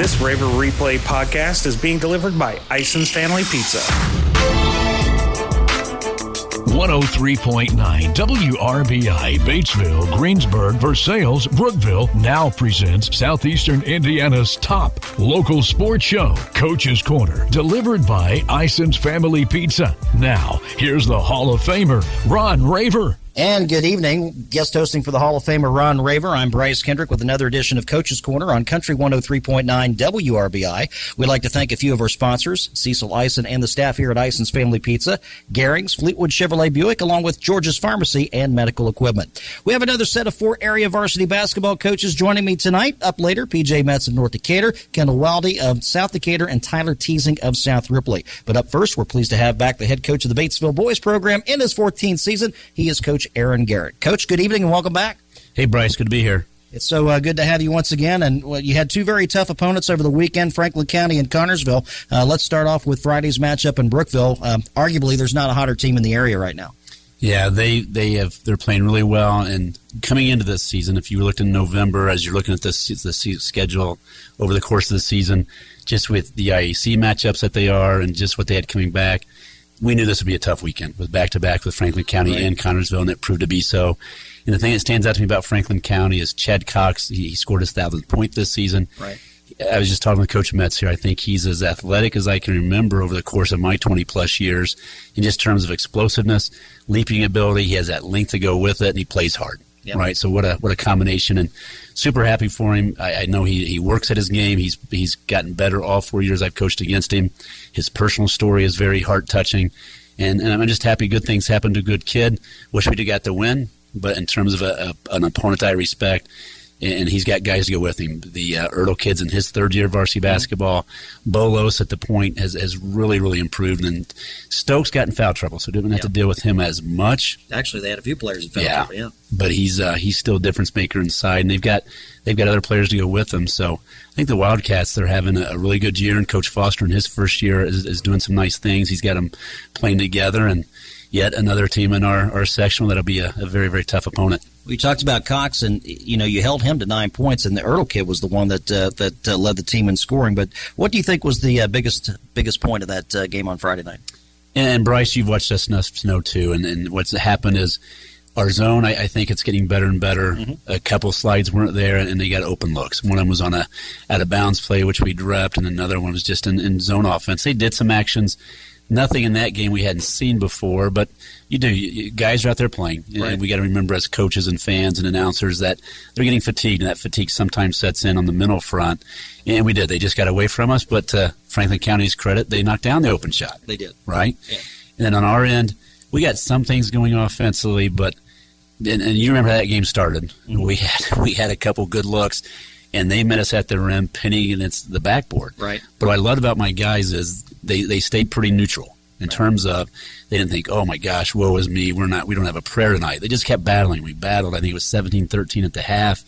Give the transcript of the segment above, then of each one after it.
This Raver Replay podcast is being delivered by Ison's Family Pizza. 103.9 WRBI Batesville, Greensburg, Versailles, Brookville now presents Southeastern Indiana's top local sports show, Coach's Corner, delivered by Ison's Family Pizza. Now, here's the Hall of Famer, Ron Raver. And good evening. Guest hosting for the Hall of Famer Ron Raver. I'm Bryce Kendrick with another edition of Coach's Corner on Country 103.9 WRBI. We'd like to thank a few of our sponsors, Cecil Ison and the staff here at Ison's Family Pizza, Garings, Fleetwood Chevrolet Buick, along with George's Pharmacy and Medical Equipment. We have another set of four area varsity basketball coaches joining me tonight. Up later, PJ Metz of North Decatur, Kendall Wildy of South Decatur, and Tyler Teasing of South Ripley. But up first, we're pleased to have back the head coach of the Batesville Boys program in his 14th season. He is Coach Aaron Garrett. Coach, good evening and welcome back. Hey, Bryce, good to be here. It's so uh, good to have you once again. And well, you had two very tough opponents over the weekend, Franklin County and Connersville. Uh, let's start off with Friday's matchup in Brookville. Um, arguably, there's not a hotter team in the area right now. Yeah, they they have they're playing really well. And coming into this season, if you looked in November, as you're looking at this the schedule over the course of the season, just with the IAC matchups that they are, and just what they had coming back, we knew this would be a tough weekend with back to back with Franklin County right. and Connersville, and it proved to be so. And the thing that stands out to me about Franklin County is Chad Cox. He, he scored his thousandth point this season. Right. I was just talking with Coach Metz here. I think he's as athletic as I can remember over the course of my 20 plus years in just terms of explosiveness, leaping ability. He has that length to go with it, and he plays hard. Yep. Right. So what a what a combination, and super happy for him. I, I, know he, he works at his game. He's he's gotten better all four years I've coached against him. His personal story is very heart touching, and, and I'm just happy good things happened to a good kid. Wish we'd have got the win, but in terms of a, a, an opponent I respect, and he's got guys to go with him. The uh, Ertl kids in his third year of varsity mm-hmm. basketball. Bolos at the point has, has really, really improved. And Stokes got in foul trouble, so didn't have yeah. to deal with him as much. Actually, they had a few players in foul yeah. trouble, yeah. But he's uh, he's still a difference maker inside, and they've got they've got other players to go with them. So I think the Wildcats they're having a, really good year, and Coach Foster in his first year is, is doing some nice things. He's got them playing together, and yet another team in our, our section that'll be a, a very, very tough opponent. We talked about Cox, and you know you held him to nine points, and the Ertl kid was the one that uh, that uh, led the team in scoring. But what do you think was the uh, biggest biggest point of that uh, game on Friday night? And Bryce, you've watched us enough to know too. And, and what's happened is our zone. I, I, think it's getting better and better. Mm-hmm. A couple slides weren't there, and they got open looks. One of them was on a out of bounds play, which we dropped, and another one was just in, in zone offense. They did some actions nothing in that game we hadn't seen before. But you do, you, guys are out there playing, right. and we got to remember as coaches and fans and announcers that they're getting fatigued, and that fatigue sometimes sets in on the mental front. And we did; they just got away from us. But to Franklin County's credit, they knocked down the open shot. They did, right? Yeah. And then on our end, we got some things going offensively, but and, and you remember how that game started. Mm-hmm. We had we had a couple good looks and they met us at the rim, pinning against the backboard. Right. But what I loved about my guys is they, they stayed pretty neutral in right. terms of they didn't think, oh my gosh, woe is me. We're not, we don't have a prayer tonight. They just kept battling. We battled. I think it was 17 13 at the half.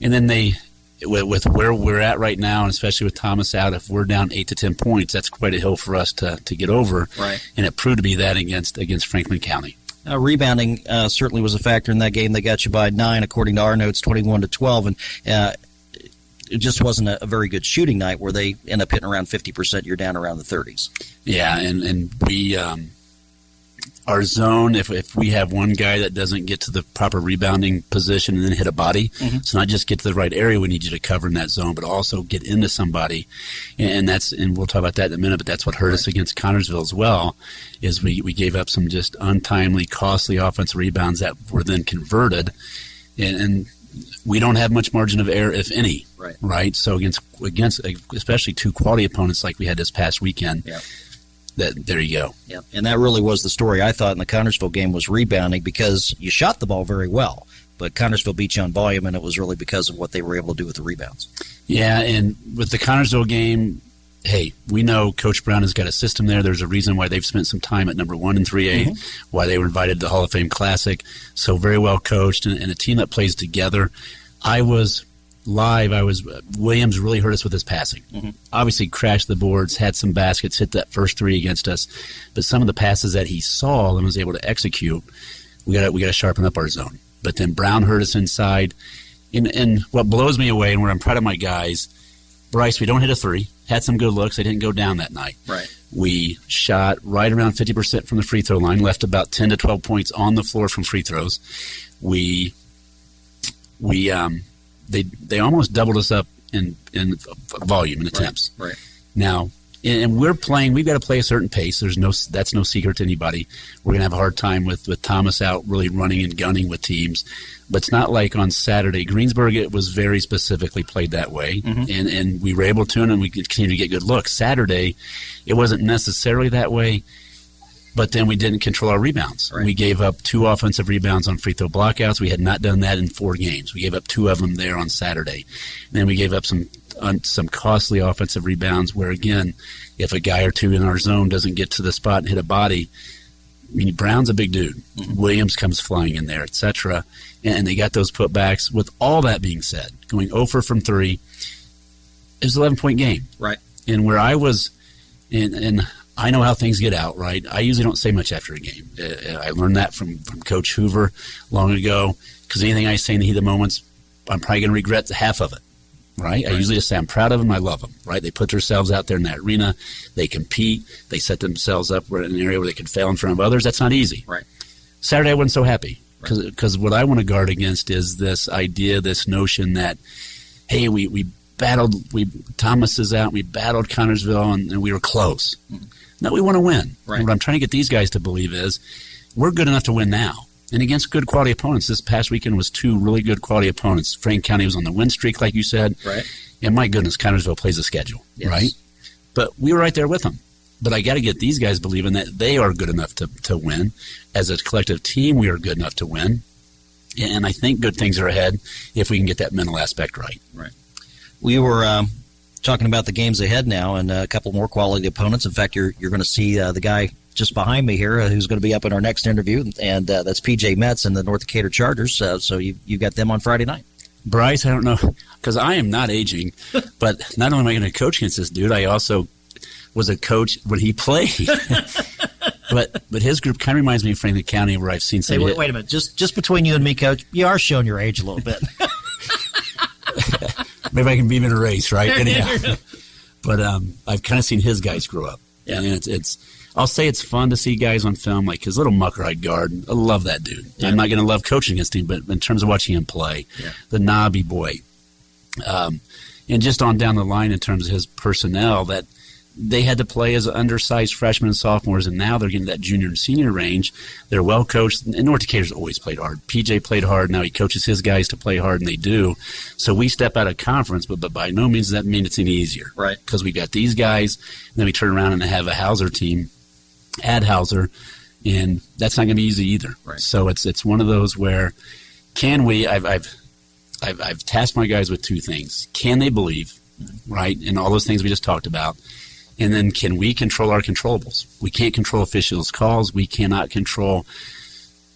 And then they, with, with, where we're at right now, and especially with Thomas out, if we're down eight to 10 points, that's quite a hill for us to, to get over. Right. And it proved to be that against, against Franklin County. Uh, rebounding uh, certainly was a factor in that game. They got you by nine, according to our notes, twenty-one to twelve, and uh, it just wasn't a, a, very good shooting night where they end up hitting around 50%. You're down around the 30s. Yeah, and, and we, um, our zone, if, if we have one guy that doesn't get to the proper rebounding position and then hit a body, mm-hmm. so not just get to the right area we need you to cover in that zone, but also get into somebody. And that's, and we'll talk about that in a minute, but that's what hurt right. us against Connersville as well, is we, we gave up some just untimely, costly offensive rebounds that were then converted. And, and we don't have much margin of error, if any. Right. Right. So against against especially two quality opponents like we had this past weekend. Yeah. That there you go. Yeah, and that really was the story I thought in the Connersville game was rebounding because you shot the ball very well, but Connersville beat you on volume, and it was really because of what they were able to do with the rebounds. Yeah, and with the Connersville game, hey, we know Coach Brown has got a system there. There's a reason why they've spent some time at number one and 3A, mm-hmm. why they were invited to the Hall of Fame Classic. So very well coached and, and, a team that plays together. I was live. I was Williams really hurt us with his passing. Mm-hmm. Obviously, crashed the boards, had some baskets, hit that first three against us. But some of the passes that he saw and was able to execute, we got we got to sharpen up our zone. But then Brown hurt us inside. And, and what blows me away, and where I'm proud of my guys Bryce, we don't hit a three. Had some good looks. They didn't go down that night. Right. We shot right around 50% from the free throw line, left about 10 to 12 points on the floor from free throws. We, we, um, they, they almost doubled us up in, in volume and attempts. Right. right. Now, and we're playing. We've got to play a certain pace. There's no that's no secret to anybody. We're gonna have a hard time with with Thomas out really running and gunning with teams. But it's not like on Saturday. Greensburg it was very specifically played that way, mm-hmm. and and we were able to, and we continue to get good looks. Saturday, it wasn't necessarily that way. But then we didn't control our rebounds. Right. We gave up two offensive rebounds on free throw blockouts. We had not done that in four games. We gave up two of them there on Saturday. And then we gave up some on some costly offensive rebounds where again, if a guy or two in our zone doesn't get to the spot and hit a body, I mean, Brown's a big dude. Mm-hmm. Williams comes flying in there, etc. And they got those putbacks. With all that being said, going over from three, it was an 11 point game. Right. And where I was, and, and I know how things get out, right? I usually don't say much after a game. Uh, I learned that from, from Coach Hoover long ago because anything I say in the heat of the moments, I'm probably going to regret the half of it right? right? I usually just say I'm proud of them. I love them, right? They put themselves out there in that arena. They compete. They set themselves up in an area where they can fail in front of others. That's not easy. Right. Saturday, I wasn't so happy because right. what I want to guard against is this idea, this notion that, hey, we, we battled, we Thomas is out, we battled Connersville, and, and we were close. Mm-hmm. No, we want to win. Right. What I'm trying to get these guys to believe is we're good enough to win now and against good quality opponents. This past weekend was two really good quality opponents. Frank County was on the win streak, like you said. Right. And my goodness, Connersville plays a schedule, yes. right? But we were right there with them. But I got to get these guys believing that they are good enough to, to win. As a collective team, we are good enough to win. And I think good things are ahead if we can get that mental aspect right. Right. We were um, talking about the games ahead now and a couple more quality opponents. In fact, you're, you're going to see uh, the guy just behind me here, uh, who's going to be up in our next interview, and uh, that's PJ Metz and the North Decatur Chargers. Uh, so you you got them on Friday night. Bryce, I don't know because I am not aging, but not only am I going to coach against this dude, I also was a coach when he played. but but his group kind of reminds me of Franklin County, where I've seen some. Hey, wait, wait a minute, just just between you and me, coach, you are showing your age a little bit. Maybe I can beat him in a race, right? Anyhow. but um, I've kind of seen his guys grow up, yeah. and it's it's I'll say it's fun to see guys on film like his little Muckerheide guard. I love that dude. Yeah. I'm not going to love coaching against him, but in terms of watching him play, yeah. the knobby boy, um, and just on down the line in terms of his personnel, that they had to play as undersized freshmen and sophomores, and now they're getting that junior and senior range. They're well coached, and North Decatur's always played hard. PJ played hard. Now he coaches his guys to play hard, and they do. So we step out of conference, but, but by no means does that mean it's any easier. Right. Because we've got these guys, and then we turn around and have a Hauser team Adhauser, and that's not going to be easy either. Right. So it's it's one of those where can we? I've I've I've, I've tasked my guys with two things: can they believe, right, and all those things we just talked about, and then can we control our controllables? We can't control officials' calls. We cannot control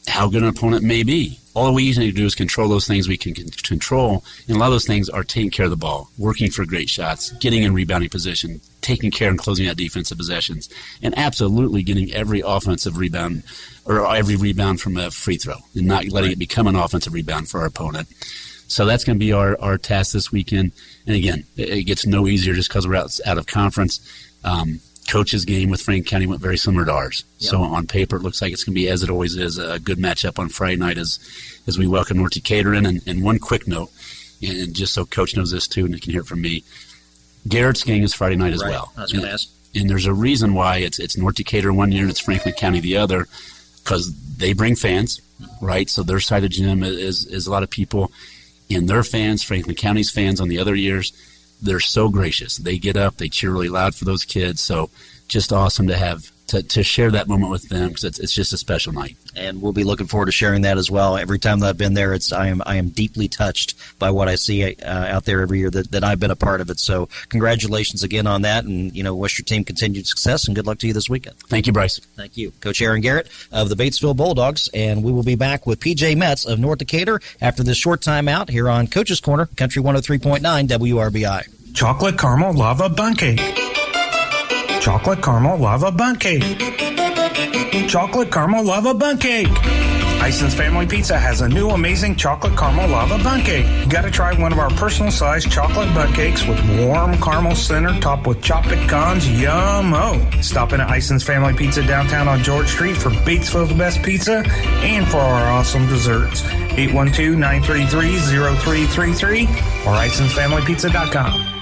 how good an opponent may be. All we need to do is control those things we can control, and a lot of those things are taking care of the ball, working for great shots, getting in rebounding position, taking care and closing out defensive possessions, and absolutely getting every offensive rebound or every rebound from a free throw, and not letting it become an offensive rebound for our opponent. So that's going to be our, our task this weekend. And again, it, gets no easier just because we're out, out of conference. Um, coach's game with Frank County went very similar to ours. Yep. So on paper, it looks like it's going to be, as it always is, a good matchup on Friday night as, as we welcome North Decatur in. And, and one quick note, and just so Coach knows this too, and he can hear it from me, Garrett's game is Friday night as right. well. I was going to. And there's a reason why it's it's North Decatur one year and it's Franklin County the other, because they bring fans, right? So their side of the gym is is a lot of people, and their fans, Franklin County's fans on the other years, they're so gracious. They get up, they cheer really loud for those kids. So just awesome to have to, to share that moment with them because it's, it's just a special night. And we'll be looking forward to sharing that as well. Every time that I've been there, it's I am I am deeply touched by what I see uh, out there every year that, that I've been a part of it. So congratulations again on that, and you know wish your team continued success and good luck to you this weekend. Thank you, Bryce. Thank you, Coach Aaron Garrett of the Batesville Bulldogs, and we will be back with PJ Metz of North Decatur after this short time out here on Coach's Corner, Country 103.9 WRBI. Chocolate caramel lava bundt cake chocolate caramel lava bundt cake. Chocolate caramel lava bundt cake. Ison's Family Pizza has a new amazing chocolate caramel lava bundt cake. You gotta try one of our personal sized chocolate bundt cakes with warm caramel center topped with chopped pecans. Yum-o! Oh. Stop in at Ison's Family Pizza downtown on George Street for Batesville's best pizza and for our awesome desserts. 812-933-0333 or IsonsFamilyPizza.com.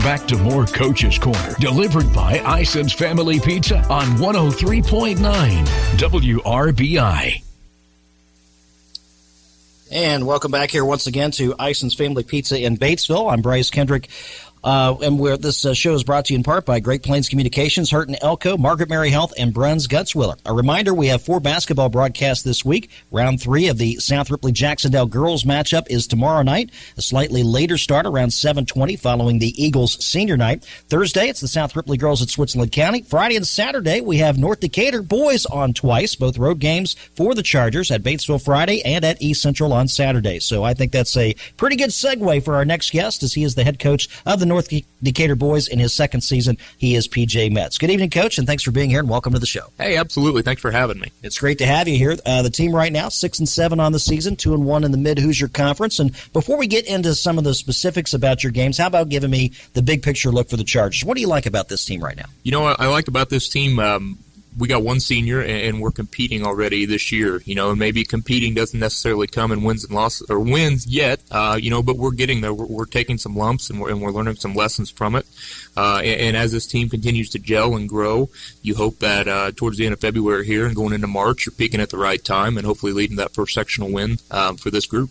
Back to more Coach's Corner, delivered by Ison's Family Pizza on 103.9 WRBI. And welcome back here once again to Ison's Family Pizza in Batesville. I'm Bryce Kendrick. Uh, and where this uh, show is brought to you in part by Great Plains Communications, Hurton Elko, Margaret Mary Health, and Bruns Gutzwiller. A reminder: we have four basketball broadcasts this week. Round three of the South Ripley Jacksonville girls matchup is tomorrow night. A slightly later start around 7:20, following the Eagles senior night. Thursday, it's the South Ripley girls at Switzerland County. Friday and Saturday, we have North Decatur boys on twice, both road games for the Chargers at Batesville Friday and at East Central on Saturday. So I think that's a pretty good segue for our next guest, as he is the head coach of the North Decatur boys in his second season. He is PJ Metz. Good evening, Coach, and thanks for being here and welcome to the show. Hey, absolutely. Thanks for having me. It's great to have you here. Uh, the team right now, six and seven on the season, two and one in the Mid Hoosier Conference. And before we get into some of the specifics about your games, how about giving me the big picture look for the Chargers? What do you like about this team right now? You know what I like about this team. Um, we got one senior and we're competing already this year, you know, and maybe competing doesn't necessarily come in wins and losses or wins yet, uh, you know, but we're getting there. We're, we're taking some lumps and we're, and we're, learning some lessons from it. Uh, and, and, as this team continues to gel and grow, you hope that uh, towards the end of February here and going into March, you're peaking at the right time and hopefully leading that first sectional win um, for this group.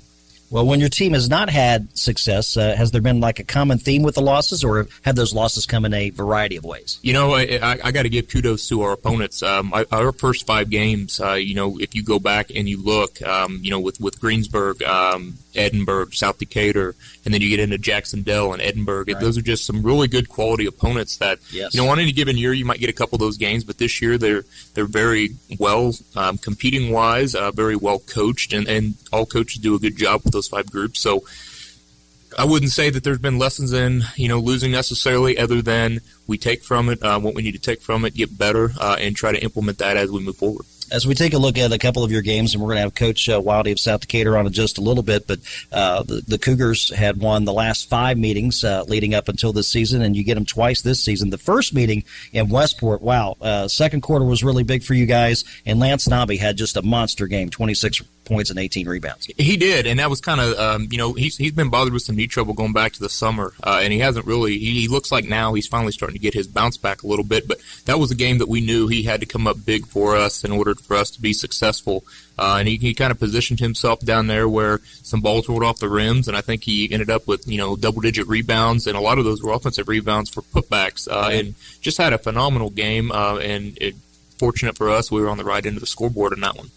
Well, when your team has not had success, uh, has there been like a common theme with the losses, or have those losses come in a variety of ways? You know, I, I, I got to give kudos to our opponents. Um, our first five games, uh, you know, if you go back and you look, um, you know, with with Greensburg, um, Edinburgh, South Decatur, and then you get into Jacksonville and Edinburgh. Right. Those are just some really good quality opponents that yes. you know on any given year you might get a couple of those games, but this year they're they're very well um, competing wise, uh, very well coached, and and all coaches do a good job with those five groups. So I wouldn't say that there's been lessons in you know losing necessarily, other than we take from it uh, what we need to take from it, get better, uh, and try to implement that as we move forward as we take a look at a couple of your games, and we're going to have Coach uh, Wildy of South Decatur on in just a little bit, but uh, the, the, Cougars had won the last five meetings uh, leading up until this season, and you get them twice this season. The first meeting in Westport, wow, uh, second quarter was really big for you guys, and Lance Nobby had just a monster game, 26 points and 18 rebounds. He did, and that was kind of, um, you know, he's, he's been bothered with some knee trouble going back to the summer, uh, and he hasn't really, he, he, looks like now he's finally starting to get his bounce back a little bit, but that was a game that we knew he had to come up big for us in order for us to be successful. Uh, and he, he kind of positioned himself down there where some balls rolled off the rims, and I think he ended up with, you know, double digit rebounds, and a lot of those were offensive rebounds for putbacks, uh, and just had a phenomenal game, uh, and it, fortunate for us, we were on the right end of the scoreboard in that one.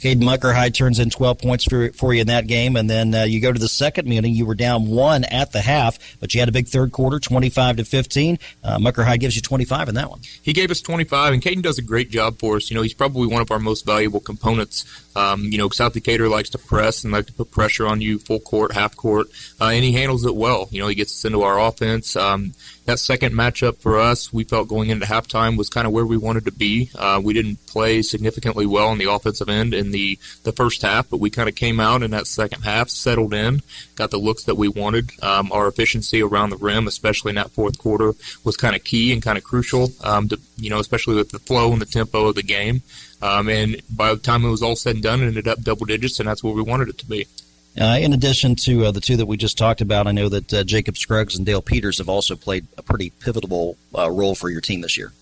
Caden Muckerheide turns in 12 points for, for you in that game, and then uh, you go to the second meeting. You were down one at the half, but you had a big third quarter, 25 to 15. Uh, Muckerheide gives you 25 in that one. He gave us 25, and Caden does a great job for us. You know, he's probably one of our most valuable components. Um, you know, South Decatur likes to press and like to put pressure on you, full court, half court, uh, and he handles it well. You know, he gets us into our offense. Um, that second matchup for us, we felt going into halftime was kind of where we wanted to be. Uh, we didn't play significantly well on the offensive end in the the first half, but we kind of came out in that second half, settled in, got the looks that we wanted. Um, our efficiency around the rim, especially in that fourth quarter, was kind of key and kind of crucial. Um, to, you know, especially with the flow and the tempo of the game. Um, and by the time it was all said and done, it ended up double digits, and that's where we wanted it to be. Uh, in addition to uh, the two that we just talked about, I know that uh, Jacob Scruggs and Dale Peters have also played a pretty pivotal uh, role for your team this year.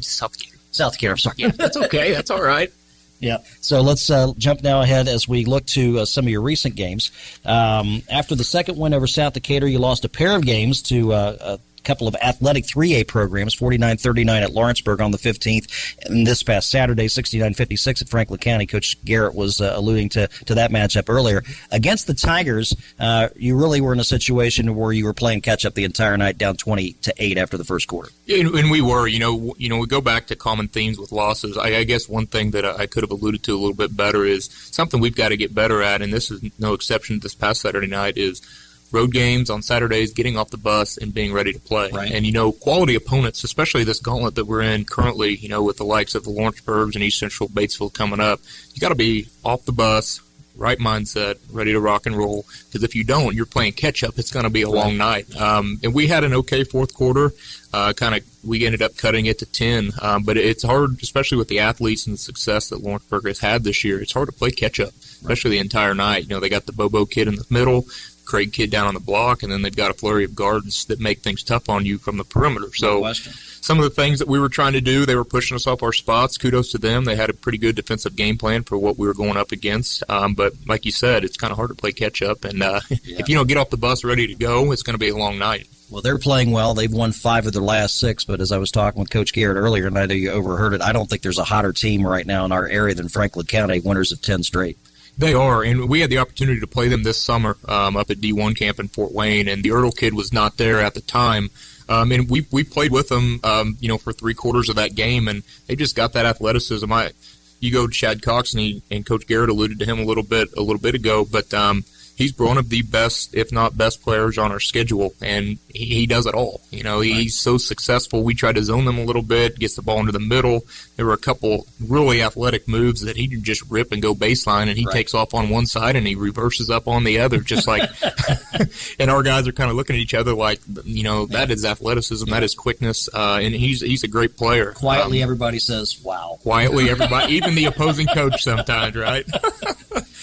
South Decatur. South Decatur, I'm sorry. Yeah, that's okay. that's all right. Yeah. So let's uh, jump now ahead as we look to uh, some of your recent games. Um, after the second win over South Decatur, you lost a pair of games to uh, couple of athletic 3A programs, 49-39 at Lawrenceburg on the 15th, and this past Saturday, 69-56 at Franklin County. Coach Garrett was uh, alluding to, to that matchup earlier. Against the Tigers, uh, you really were in a situation where you were playing catch-up the entire night, down 20 to 8 after the first quarter. And, and we were, you know, you know, we go back to common themes with losses. I, I guess one thing that I could have alluded to a little bit better is something we've got to get better at, and this is no exception this past Saturday night, is – road games on Saturdays, getting off the bus and being ready to play. Right. And you know, quality opponents, especially this gauntlet that we're in currently, you know, with the likes of the Lawrenceburgs and East Central Batesville coming up, you got to be off the bus, right mindset, ready to rock and roll. Because if you don't, you're playing catch up. It's going to be a long night. Um, and we had an okay fourth quarter. Uh, kind of, we ended up cutting it to ten. Um, but it's hard, especially with the athletes and the success that Lawrenceburg has had this year. It's hard to play catch up, especially the entire night. You know, they got the Bobo kid in the middle. Craig Kidd down on the block, and then they've got a flurry of guards that make things tough on you from the perimeter. So no some of the things that we were trying to do, they were pushing us off our spots. Kudos to them. They had a pretty good defensive game plan for what we were going up against. Um, but like you said, it's kind of hard to play catch up, and uh, yeah. if you don't get off the bus ready to go, it's going to be a long night. Well, they're playing well. They've won five of their last six. But as I was talking with Coach Garrett earlier, and I know you overheard it, I don't think there's a hotter team right now in our area than Franklin County, winners of 10 straight. They are, and we had the opportunity to play them this summer um, up at D1 camp in Fort Wayne, and the Ertl kid was not there at the time. Um, and we we played with them, um, you know, for three quarters of that game, and they just got that athleticism. I, you go to Chad Cox, and, he, and Coach Garrett alluded to him a little bit a little bit ago, but um, he's one of the best, if not best, players on our schedule, and he, he does it all. You know, he's right. so successful. We tried to zone them a little bit, gets the ball into the middle. There were a couple really athletic moves that he can just rip and go baseline, and he right. takes off on one side and he reverses up on the other, just like. and our guys are kind of looking at each other like, you know, that is athleticism, yeah. that is quickness, uh, and he's he's a great player. Quietly, um, everybody says, "Wow." Quietly, everybody, even the opposing coach sometimes, right?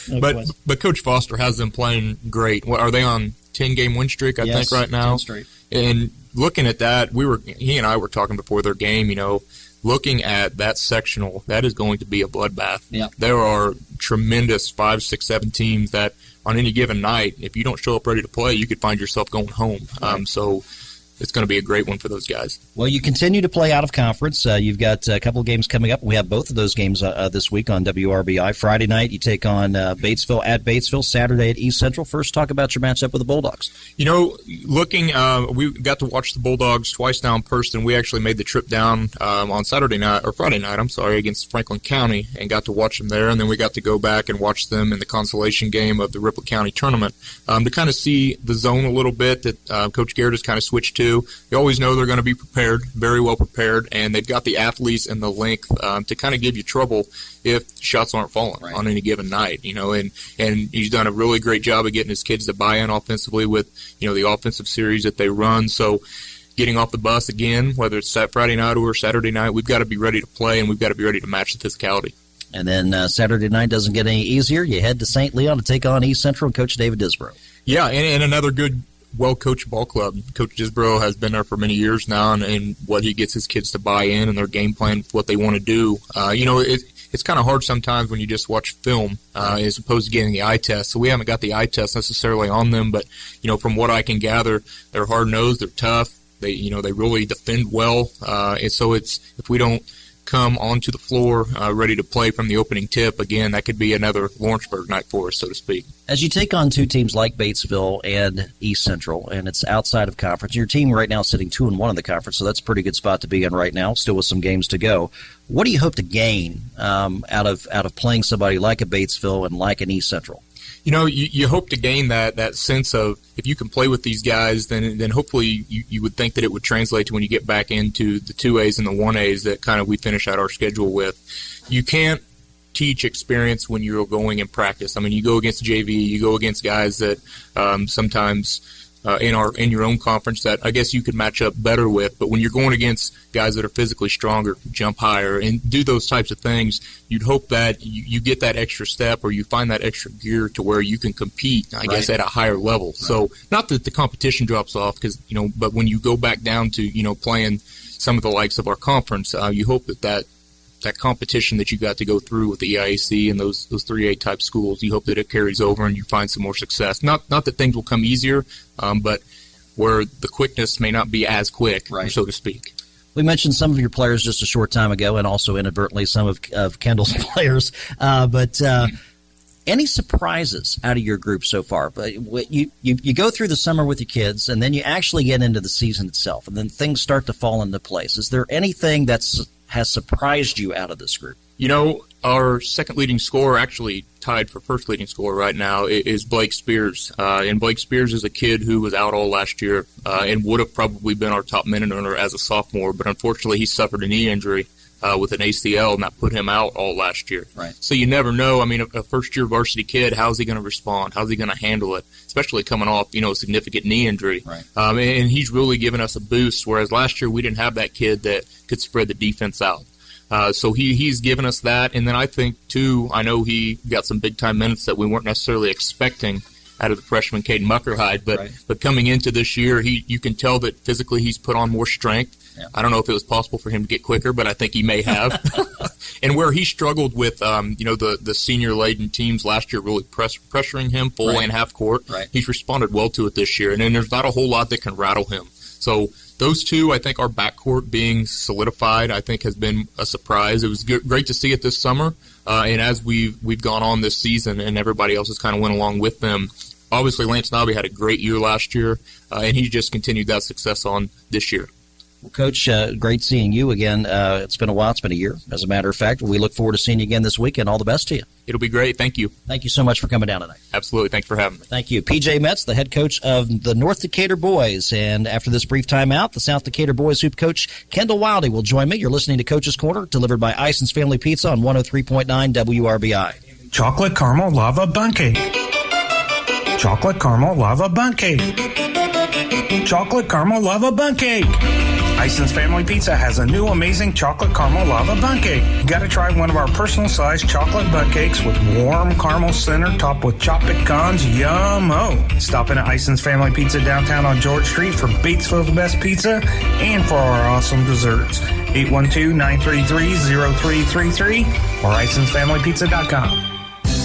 No but question. but Coach Foster has them playing great. What are they on? Ten game win streak, I yes, think, right now. And looking at that, we were he and I were talking before their game. You know, looking at that sectional, that is going to be a bloodbath. Yeah. There are tremendous five, six, seven teams that on any given night, if you don't show up ready to play, you could find yourself going home. Right. Um, so it's going to be a great one for those guys. Well, you continue to play out of conference. Uh, you've got a couple of games coming up. We have both of those games uh, uh this week on WRBI. Friday night, you take on uh, Batesville at Batesville. Saturday at East Central. First, talk about your matchup with the Bulldogs. You know, looking, uh, we got to watch the Bulldogs twice now in person. We actually made the trip down um, on Saturday night or Friday night. I'm sorry, against Franklin County, and got to watch them there. And then we got to go back and watch them in the consolation game of the Ripley County tournament um, to kind of see the zone a little bit that uh, Coach Garrett has kind of switched to. You always know they're going to be prepared, very well prepared, and they've got the athletes and the length um, to kind of give you trouble if shots aren't falling right. on any given night. You know, and and he's done a really great job of getting his kids to buy in offensively with you know the offensive series that they run. So getting off the bus again, whether it's that Friday night or Saturday night, we've got to be ready to play and we've got to be ready to match the physicality. And then uh, Saturday night doesn't get any easier. You head to St. Leon to take on East Central and Coach David Disbro. Yeah, and, and another good well coached ball club. Coach Disbro has been there for many years now, and, and, what he gets his kids to buy in and their game plan, what they want to do. Uh, you know, it, it's kind of hard sometimes when you just watch film uh, as opposed to getting the eye test. So we haven't got the eye test necessarily on them, but you know, from what I can gather, they're hard nosed, they're tough. They, you know, they really defend well. Uh, and so it's if we don't come onto the floor uh, ready to play from the opening tip, again, that could be another Lawrenceburg night for us, so to speak. As you take on two teams like Batesville and East Central, and it's outside of conference, your team right now is sitting two and one in the conference, so that's a pretty good spot to be in right now. Still with some games to go. What do you hope to gain um, out of out of playing somebody like a Batesville and like an East Central? You know, you, you hope to gain that that sense of if you can play with these guys, then then hopefully you, you would think that it would translate to when you get back into the two A's and the one A's that kind of we finish out our schedule with. You can't teach experience when you're going in practice. I mean, you go against JV, you go against guys that um, sometimes uh, in our in your own conference that I guess you could match up better with. But when you're going against guys that are physically stronger, jump higher, and do those types of things, you'd hope that you, you get that extra step or you find that extra gear to where you can compete. I right. guess at a higher level. Right. So not that the competition drops off because you know, but when you go back down to you know playing some of the likes of our conference, uh, you hope that that that competition that you got to go through with the EIAC and those those three A type schools, you hope that it carries over and you find some more success. Not not that things will come easier, um, but where the quickness may not be as quick, right. so to speak. We mentioned some of your players just a short time ago, and also inadvertently some of, of Kendall's players. Uh, but uh, any surprises out of your group so far? But you, you you go through the summer with your kids, and then you actually get into the season itself, and then things start to fall into place. Is there anything that's has surprised you out of this group? You know, our second leading scorer, actually tied for first leading scorer right now, is Blake Spears. Uh, and Blake Spears is a kid who was out all last year uh, and would have probably been our top minute earner as a sophomore, but unfortunately he suffered a knee injury. Uh, with an ACL, and that put him out all last year. Right. So you never know. I mean, a, a first year varsity kid, how's he going to respond? How's he going to handle it? Especially coming off, you know, a significant knee injury. Right. Um, and, and he's really given us a boost. Whereas last year we didn't have that kid that could spread the defense out. Uh, so he he's given us that, and then I think too. I know he got some big time minutes that we weren't necessarily expecting out of the freshman Caden Muckerheide, but right. but coming into this year, he you can tell that physically he's put on more strength. Yeah. I don't know if it was possible for him to get quicker, but I think he may have. and where he struggled with, um, you know, the, the senior laden teams last year really press, pressuring him full right. and half court, right. he's responded well to it this year. And then there's not a whole lot that can rattle him. So those two, I think, our backcourt being solidified, I think, has been a surprise. It was good, great to see it this summer, uh, and as we've we've gone on this season, and everybody else has kind of went along with them. Obviously, Lance Nobby had a great year last year, uh, and he just continued that success on this year. Well, Coach, uh, great seeing you again. Uh, it's been a while. It's been a year, as a matter of fact. We look forward to seeing you again this weekend. All the best to you. It'll be great. Thank you. Thank you so much for coming down tonight. Absolutely. Thanks for having me. Thank you. PJ Metz, the head coach of the North Decatur Boys. And after this brief timeout, the South Decatur Boys hoop coach Kendall Wildy will join me. You're listening to Coach's Corner, delivered by Ison's Family Pizza on 103.9 WRBI. Chocolate caramel lava bundt cake. Chocolate caramel lava bundt cake. Chocolate caramel lava bundt cake. Ison's Family Pizza has a new amazing chocolate caramel lava bundt cake. You gotta try one of our personal sized chocolate bundt cakes with warm caramel center topped with chopped pecans. Yum! Oh! Stop in at Ison's Family Pizza downtown on George Street for Batesville's best pizza and for our awesome desserts. 812-933-0333 or IsonsFamilyPizza.com.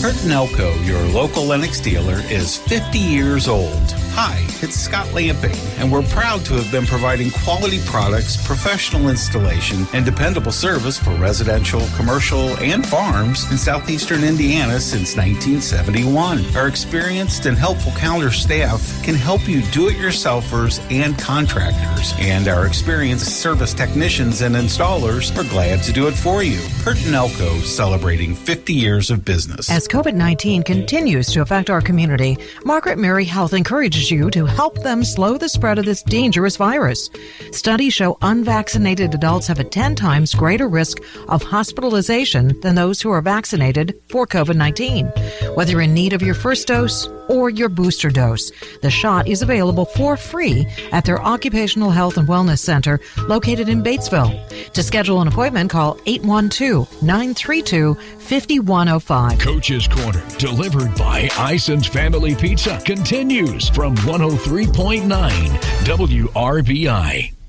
Hurton Elko, your local Lennox dealer, is 50 years old. Hi, it's Scott Lamping, and we're proud to have been providing quality products, professional installation, and dependable service for residential, commercial, and farms in southeastern Indiana since 1971. Our experienced and helpful counter staff can help you do-it-yourselfers and contractors, and our experienced service technicians and installers are glad to do it for you. Hurton Elko, celebrating 50 years of business. As COVID 19 continues to affect our community, Margaret Mary Health encourages you to help them slow the spread of this dangerous virus. Studies show unvaccinated adults have a 10 times greater risk of hospitalization than those who are vaccinated for COVID 19. Whether you're in need of your first dose or your booster dose, the shot is available for free at their Occupational Health and Wellness Center located in Batesville. To schedule an appointment, call 812 932 5105. Corner, delivered by Ison's Family Pizza, continues from 103.9 WRBI.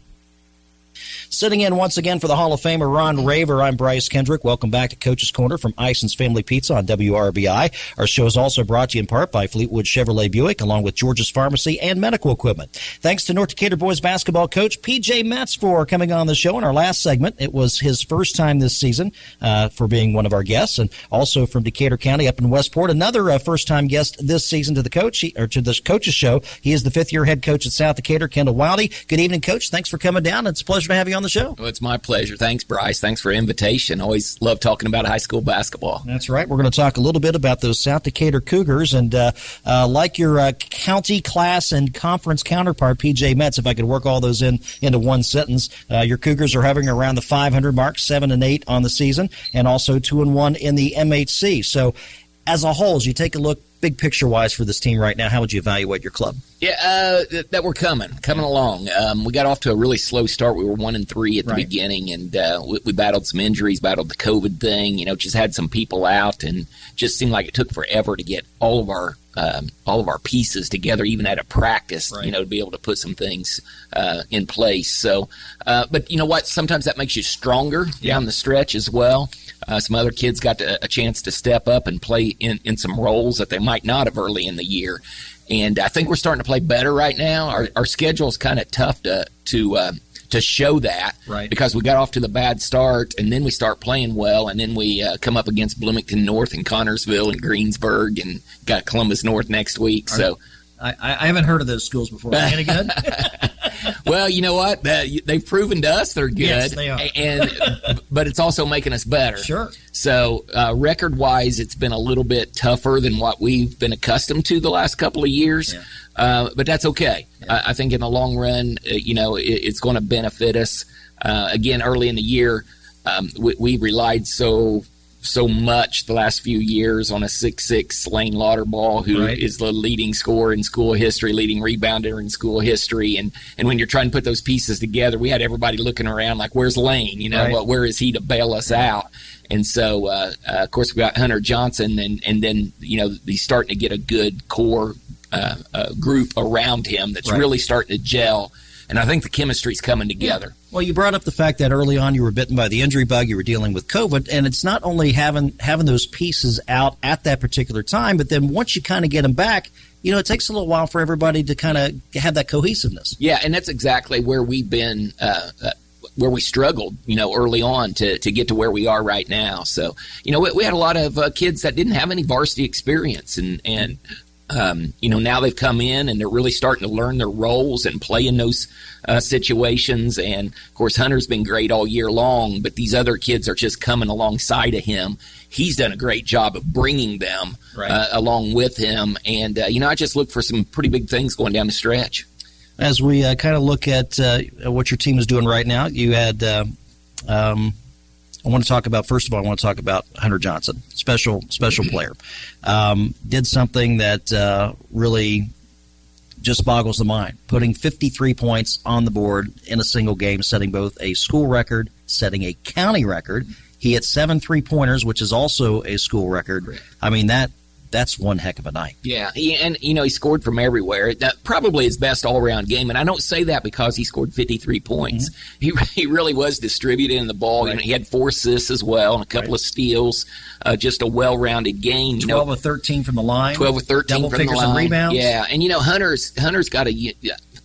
Sitting in once again for the Hall of Famer Ron Raver, I'm Bryce Kendrick. Welcome back to Coach's Corner from Ison's Family Pizza on WRBI. Our show is also brought to you in part by Fleetwood Chevrolet Buick, along with George's Pharmacy and Medical Equipment. Thanks to North Decatur boys basketball coach PJ Metz for coming on the show in our last segment. It was his first time this season uh, for being one of our guests, and also from Decatur County up in Westport, another uh, first-time guest this season to the coach or to the coach's show. He is the fifth-year head coach at South Decatur, Kendall Wildy. Good evening, Coach. Thanks for coming down. It's a pleasure to have you on the show. Well, it's my pleasure. Thanks, Bryce. Thanks for invitation. Always love talking about high school basketball. That's right. We're going to talk a little bit about those South Decatur Cougars and uh, uh, like your uh, county class and conference counterpart, PJ Metz. If I could work all those in into one sentence, uh, your Cougars are hovering around the 500 mark, seven and eight on the season, and also two and one in the MHC. So, as a whole, as you take a look big picture wise for this team right now, how would you evaluate your club? Yeah, uh, that we're coming, coming along. Um, we got off to a really slow start. We were one and three at the right. beginning, and uh, we, we, battled some injuries, battled the COVID thing. You know, just had some people out, and just seemed like it took forever to get all of our um, all of our pieces together, even at a practice. Right. You know, to be able to put some things uh, in place. So, uh, but you know what? Sometimes that makes you stronger yeah. down the stretch as well. Uh, some other kids got to, a chance to step up and play in, in some roles that they might not have early in the year. And I think we're starting to play better right now. Our, our schedule is kind of tough to to uh, to show that right. because we got off to the bad start and then we start playing well and then we uh, come up against Bloomington North and Connersville and Greensburg and got Columbus North next week. Are, so I, I, haven't heard of those schools before. Are any good? well, you know what? They've proven to us they're good. Yes, they are. and but it's also making us better. Sure. So uh, record wise, it's been a little bit tougher than what we've been accustomed to the last couple of years. Yeah. Uh, but that's okay. Yeah. I, I, think in the long run, uh, you know, it, it's going to benefit us. Uh, again, early in the year, um, we, we relied so so much the last few years on a six six Lane Lauterball, who right. is the leading scorer in school history, leading rebounder in school history, and and when you're trying to put those pieces together, we had everybody looking around like, "Where's Lane? You know, right. well, where is he to bail us out?" And so, uh, uh, of course, we got Hunter Johnson, and and then you know he's starting to get a good core uh, uh group around him that's right. really starting to gel and I think the chemistry's coming together. Well, you brought up the fact that early on you were bitten by the injury bug, you were dealing with COVID, and it's not only having having those pieces out at that particular time, but then once you kind of get them back, you know, it takes a little while for everybody to kind of have that cohesiveness. Yeah, and that's exactly where we've been. Uh, uh, where we struggled, you know, early on to, to get to where we are right now. So, you know, we, we had a lot of uh, kids that didn't have any varsity experience, and and um, you know, now they've come in and they're really starting to learn their roles and play in those uh, situations. And of course, Hunter's been great all year long, but these other kids are just coming alongside of him. He's done a great job of bringing them right. uh, along with him. And, uh, you know, I just look for some pretty big things going down the stretch. As we uh, kind of look at uh, what your team is doing right now, you had. Uh, um, I want to talk about first of all. I want to talk about Hunter Johnson, special special player. Um, did something that uh, really just boggles the mind. Putting 53 points on the board in a single game, setting both a school record, setting a county record. He hit seven three pointers, which is also a school record. I mean that that's one heck of a night. Yeah, he, and you know he scored from everywhere. That probably his best all around game, and I don't say that because he scored 53 points. Mm-hmm. He he really was distributing the ball. Right. You know, he had four assists as well and a couple right. of steals. Uh, just a well-rounded game. You 12 know, 13 from the line. 12 or 13 Double from the line. rebounds. Yeah, and you know Hunter's Hunter's got a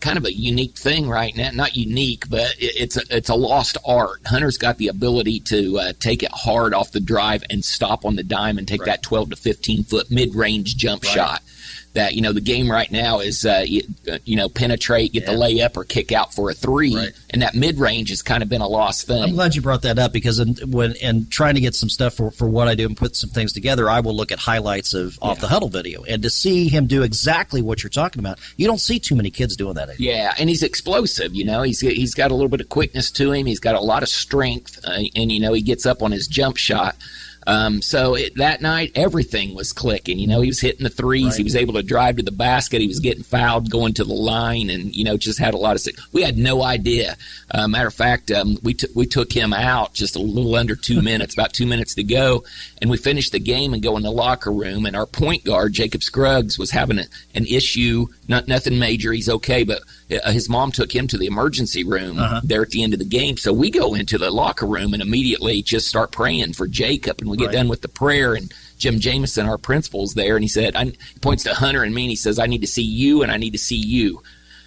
kind of a unique thing right now. Not unique, but it's a, it's a lost art. Hunter's got the ability to uh, take it hard off the drive and stop on the dime and take right. that 12 to 15 foot mid range jump right. shot that you know the game right now is uh, you, uh, you, know penetrate, get yeah. the layup, or kick out for a three, right. and that mid range has kind of been a lost thing. I'm glad you brought that up because in, when in trying to get some stuff for, for what I do and put some things together, I will look at highlights of off the huddle video, and to see him do exactly what you're talking about, you don't see too many kids doing that. Anymore. Yeah, and he's explosive. You know, he's he's got a little bit of quickness to him. He's got a lot of strength, uh, and you know he gets up on his jump shot. Um, so it, that night, everything was clicking. You know, he was hitting the threes. Right. He was able to drive to the basket. He was getting fouled, going to the line, and you know, just had a lot of. We had no idea. Uh, matter of fact, um, we t- we took him out just a little under two minutes, about two minutes to go, and we finished the game and go in the locker room. And our point guard, Jacob Scruggs, was having a, an issue. Not nothing major. He's okay, but uh, his mom took him to the emergency room uh-huh. there at the end of the game. So we go into the locker room and immediately just start praying for Jacob. And we get right. done with the prayer, and Jim Jameson, our principal's there, and he said, I, he points to Hunter and me, and he says, I need to see you, and I need to see you.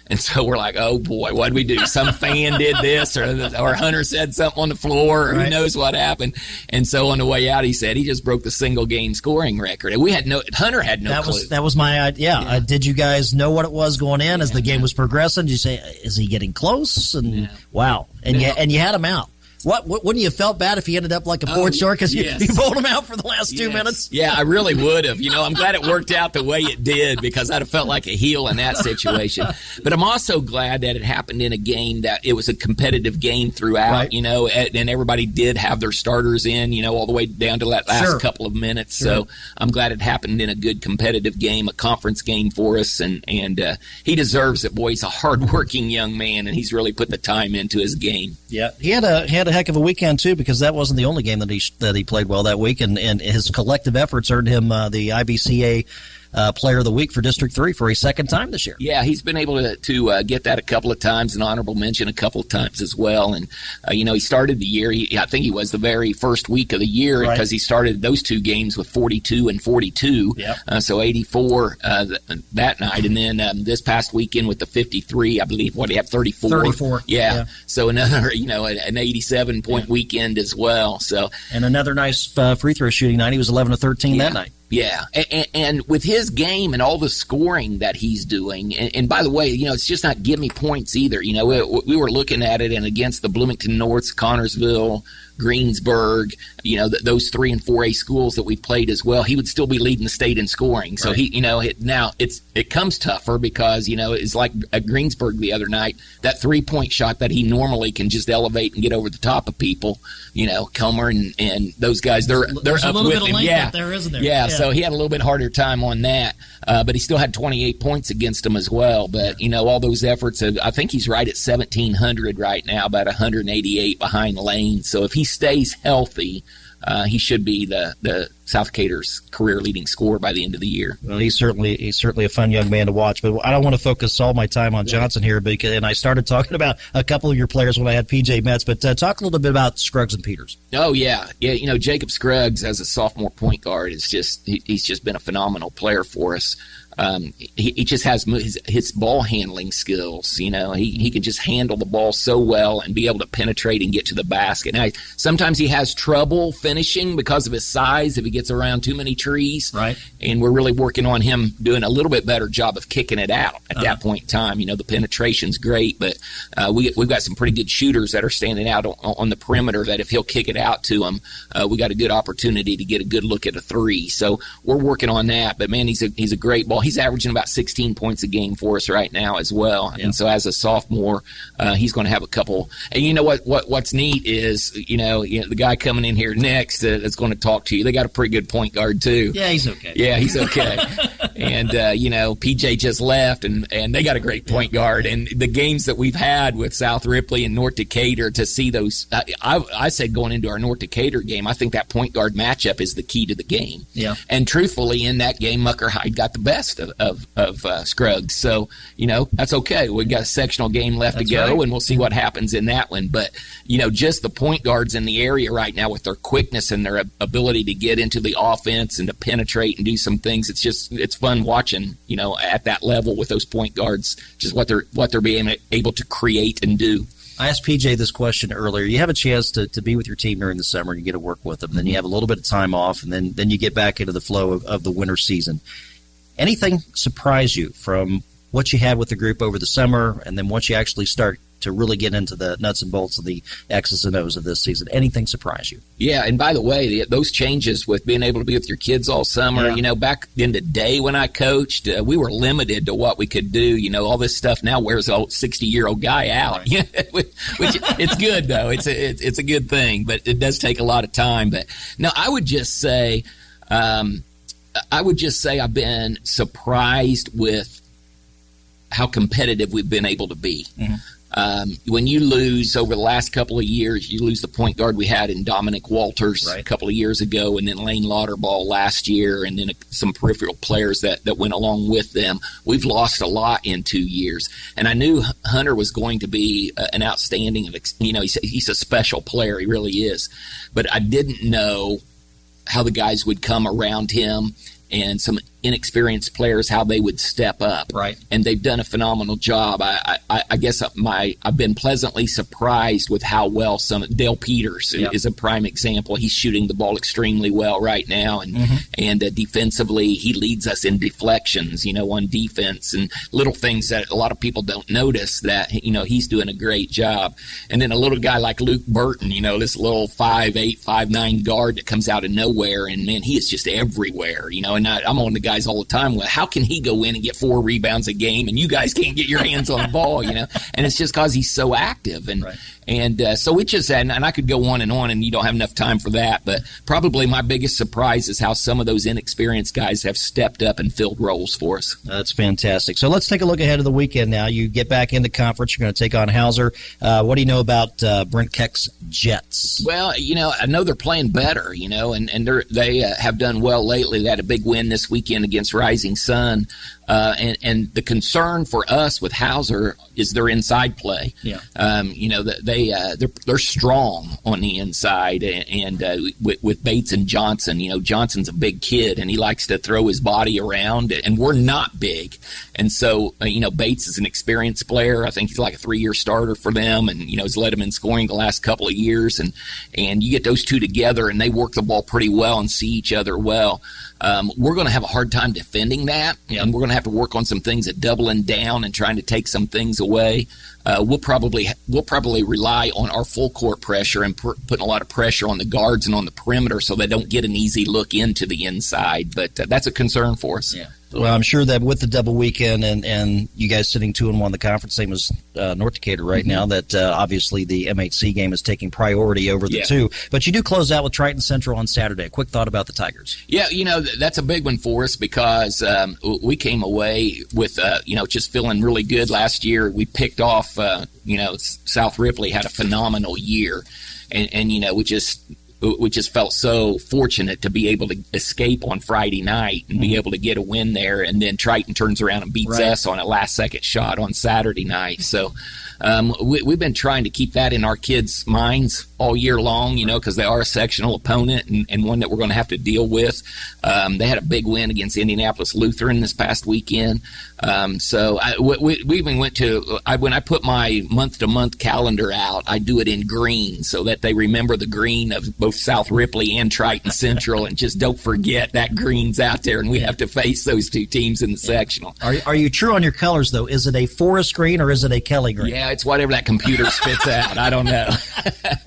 And so we're like, oh boy, what did we do? Some fan did this, or or Hunter said something on the floor, or right. who knows what happened. And so on the way out, he said he just broke the single game scoring record. And we had no Hunter had no that clue. Was, that was my idea. Yeah. Uh, did you guys know what it was going in as the game was progressing? Did you say, is he getting close? And yeah. wow, and you and you had him out. What, what wouldn't you have felt bad if he ended up like a oh, port short because yes. you, you pulled him out for the last yes. two minutes? Yeah, I really would have. You know, I'm glad it worked out the way it did because I'd have felt like a heel in that situation. but I'm also glad that it happened in a game that it was a competitive game throughout. Right. You know, and everybody did have their starters in. You know, all the way down to that last sure. couple of minutes. Sure. So I'm glad it happened in a good competitive game, a conference game for us, and and uh, he deserves it. Boy, he's a hardworking young man, and he's really put the time into his game. Yeah, he had a he had a heck of a weekend too because that wasn't the only game that he that he played well that week, and and his collective efforts earned him uh, the IBCA uh, Player of the Week for District Three for a second time this year. Yeah, he's been able to, to uh, get that a couple of times, an honorable mention a couple of times as well. And uh, you know, he started the year. He, I think he was the very first week of the year because right. he started those two games with 42 and 42. Yep. Uh, so 84 uh, th- that night, and then um, this past weekend with the 53, I believe. What do you have? 34. 34. Yeah. yeah. So another, you know, an 87 point yeah. weekend as well. So and another nice uh, free throw shooting night. He was 11 to 13 yeah. that night. Yeah, and, and, with his game and all the scoring that he's doing, and, and, by the way, you know, it's just not give me points either. You know, we, we were looking at it, and against the Bloomington Norths, Connersville, Greensburg, you know, th- those three and four A schools that we've played as well, he would still be leading the state in scoring. So right. he, you know, it, now it's it comes tougher because you know it's like at Greensburg the other night that three point shot that he normally can just elevate and get over the top of people. You know, Comer and, and those guys, they're they're There's up with him. yeah, there isn't there? Yeah, yeah, so he had a little bit harder time on that, uh, but he still had 28 points against him as well. But you know, all those efforts, of, I think he's right at 1700 right now, about 188 behind Lane. So if he stays healthy, uh, he should be the the South Decatur's career leading scorer by the end of the year. Well, he's certainly he's certainly a fun young man to watch. But I don't want to focus all my time on Johnson here because and I started talking about a couple of your players when I had PJ Metz. But uh, talk a little bit about Scruggs and Peters. Oh yeah, yeah. You know Jacob Scruggs as a sophomore point guard is just he, he's just been a phenomenal player for us. Um, he, he, just has his, his, ball handling skills. You know, he, he can just handle the ball so well and be able to penetrate and get to the basket. Now, sometimes he has trouble finishing because of his size if he gets around too many trees. Right. And we're really working on him doing a little bit better job of kicking it out at uh-huh. that point in time. You know, the penetration's great, but uh, we, we've got some pretty good shooters that are standing out on, on the perimeter that if he'll kick it out to him, uh, we got a good opportunity to get a good look at a three. So we're working on that. But man, he's a, he's a great ball he's averaging about 16 points a game for us right now as well. Yeah. And so as a sophomore, uh, he's going to have a couple. And you know what, what what's neat is you know, you know the guy coming in here next uh, that's going to talk to you. They got a pretty good point guard too. Yeah, he's okay. Yeah, he's okay. and uh, you know, PJ just left, and and they got a great point guard. And the games that we've had with South Ripley and North Decatur to see those, I I, I said going into our North Decatur game, I think that point guard matchup is the key to the game. Yeah. And truthfully, in that game, Muckerheide got the best of of, of uh, Scruggs. So you know that's okay. We got a sectional game left that's to go, right. and we'll see what happens in that one. But you know, just the point guards in the area right now with their quickness and their ability to get into the offense and to penetrate and do some things. It's just it's fun watching. You know, at that level with those point guards, just what they're what they're being able to create and do. I asked PJ this question earlier. You have a chance to, to be with your team during the summer. You get to work with them. Then you have a little bit of time off, and then then you get back into the flow of, of the winter season. Anything surprise you from what you had with the group over the summer, and then once you actually start to really get into the nuts and bolts of the X's and O's of this season. Anything surprise you? Yeah, and by the way, those changes with being able to be with your kids all summer, yeah. you know, back in the day when I coached, uh, we were limited to what we could do. You know, all this stuff now wears a 60 year old guy out, right. which it's good though. It's a, it's a good thing, but it does take a lot of time. But no, I would just say, um, I would just say I've been surprised with how competitive we've been able to be. Mm-hmm. Um, when you lose over the last couple of years, you lose the point guard we had in Dominic Walters right. a couple of years ago, and then Lane Lauterball last year, and then some peripheral players that, that went along with them. We've lost a lot in two years, and I knew Hunter was going to be uh, an outstanding, you know, he's, he's a special player, he really is, but I didn't know how the guys would come around him and some inexperienced players how they would step up. Right. And they've done a phenomenal job. I, I, I guess my I've been pleasantly surprised with how well some Dale Peters Yep. is a prime example. He's shooting the ball extremely well right now, and Mm-hmm. and uh, defensively he leads us in deflections. You know, on defense and little things that a lot of people don't notice that you know he's doing a great job. And then a little guy like Luke Burton, you know, this little five eight five nine guard that comes out of nowhere, and man, he is just everywhere. You know, and I, I'm on the guys all the time. Well, how can he go in and get four rebounds a game, and you guys can't get your hands on the ball? You know, and it's just because he's so active, and and uh, so it just and, and I could go on and on, and you don't have enough time for that. But probably my biggest surprise is how some of those inexperienced guys have stepped up and filled roles for us. That's fantastic. So let's take a look ahead of the weekend now. You get back into conference. You're going to take on Hauser. Uh, what do you know about uh, Brent Keck's Jets? Well, you know, I know they're playing better, you know, and, and they're, they uh, have done well lately. They had a big win this weekend against Rising Sun. Uh, and, and the concern for us with Hauser is their inside play. Yeah. Um, you know, that they, uh, they're, they're strong on the inside and, and uh, with, with Bates and Johnson, you know, Johnson's a big kid and he likes to throw his body around and we're not big. And so, uh, you know, Bates is an experienced player. I think he's like a three year starter for them and, you know, has led them in scoring the last couple of years. And, and you get those two together and they work the ball pretty well and see each other well. Um, we're going to have a hard time defending that, and we're going to have to work on some things at doubling down and trying to take some things away. Uh, we'll probably we'll probably rely on our full court pressure and pr- putting a lot of pressure on the guards and on the perimeter so they don't get an easy look into the inside. But uh, that's a concern for us. Yeah. Well, I'm sure that with the double weekend and, and you guys sitting two and one in the conference, same as uh, North Decatur right now, that uh, obviously the MHC game is taking priority over the Yeah. two. But you do close out with Triton Central on Saturday. A quick thought about the Tigers. Yeah, you know that's a big one for us because um, we came away with uh, you know just feeling really good last year. We picked off uh, you know South Ripley had a phenomenal year, and, and you know we just we just felt so fortunate to be able to escape on Friday night and be able to get a win there, and then Triton turns around and beats Right. us on a last second shot on Saturday night. So. Um, we, we've been trying to keep that in our kids' minds all year long, you know, because they are a sectional opponent and, and one that we're going to have to deal with. Um, they had a big win against Indianapolis Lutheran this past weekend. Um, so I, we, we even went to I, when I put my month to month calendar out, I do it in green so that they remember the green of both South Ripley and Triton Central, and just don't forget that green's out there, and we have to face those two teams in the sectional. Are, are you true on your colors, though? Is it a forest green or is it a Kelly green? Yeah, it's whatever that computer spits out. I don't know.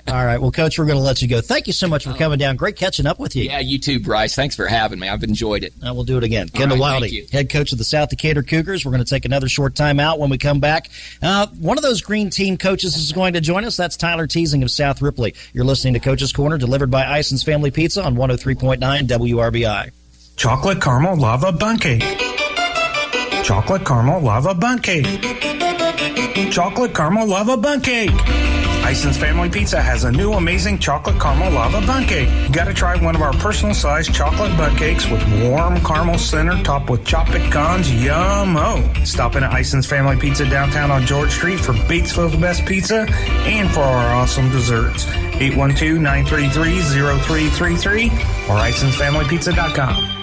All right. Well, Coach, we're going to let you go. Thank you so much for coming down. Great catching up with you. Yeah, you too, Bryce. Thanks for having me. I've enjoyed it. And we'll do it again. Kendall right, head coach of the South Decatur Cougars. We're going to take another short time out when we come back. Uh, one of those green team coaches is going to join us. That's Tyler Teasing of South Ripley. You're listening to Coach's Corner, delivered by Ison's Family Pizza on 103.9 WRBI. Chocolate caramel lava bundt cake. Chocolate caramel lava bundt cake. Chocolate caramel lava bundt cake. Ison's Family Pizza has a new amazing chocolate caramel lava bundt cake. You gotta try one of our personal sized chocolate bundt cakes with warm caramel center topped with chopped pecans. Yum-o! Stop in at Ison's Family Pizza downtown on George Street for Batesville's best pizza and for our awesome desserts. 812-933-0333 or IsonsFamilyPizza.com.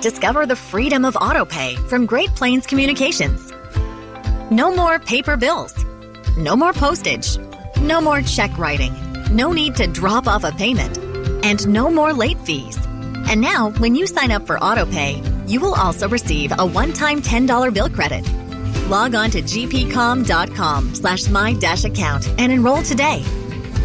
Discover the freedom of autopay from Great Plains Communications. No more paper bills. No more postage. No more check writing. No need to drop off a payment. And no more late fees. And now, when you sign up for autopay, you will also receive a one-time $10 bill credit. Log on to gpcom.com slash my dash account and enroll today.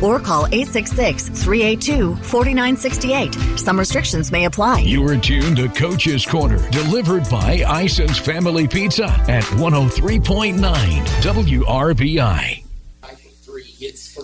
Or call 866-382-4968. Some restrictions may apply. You are tuned to Coach's Corner, delivered by Ison's Family Pizza at 103.9 WRBI.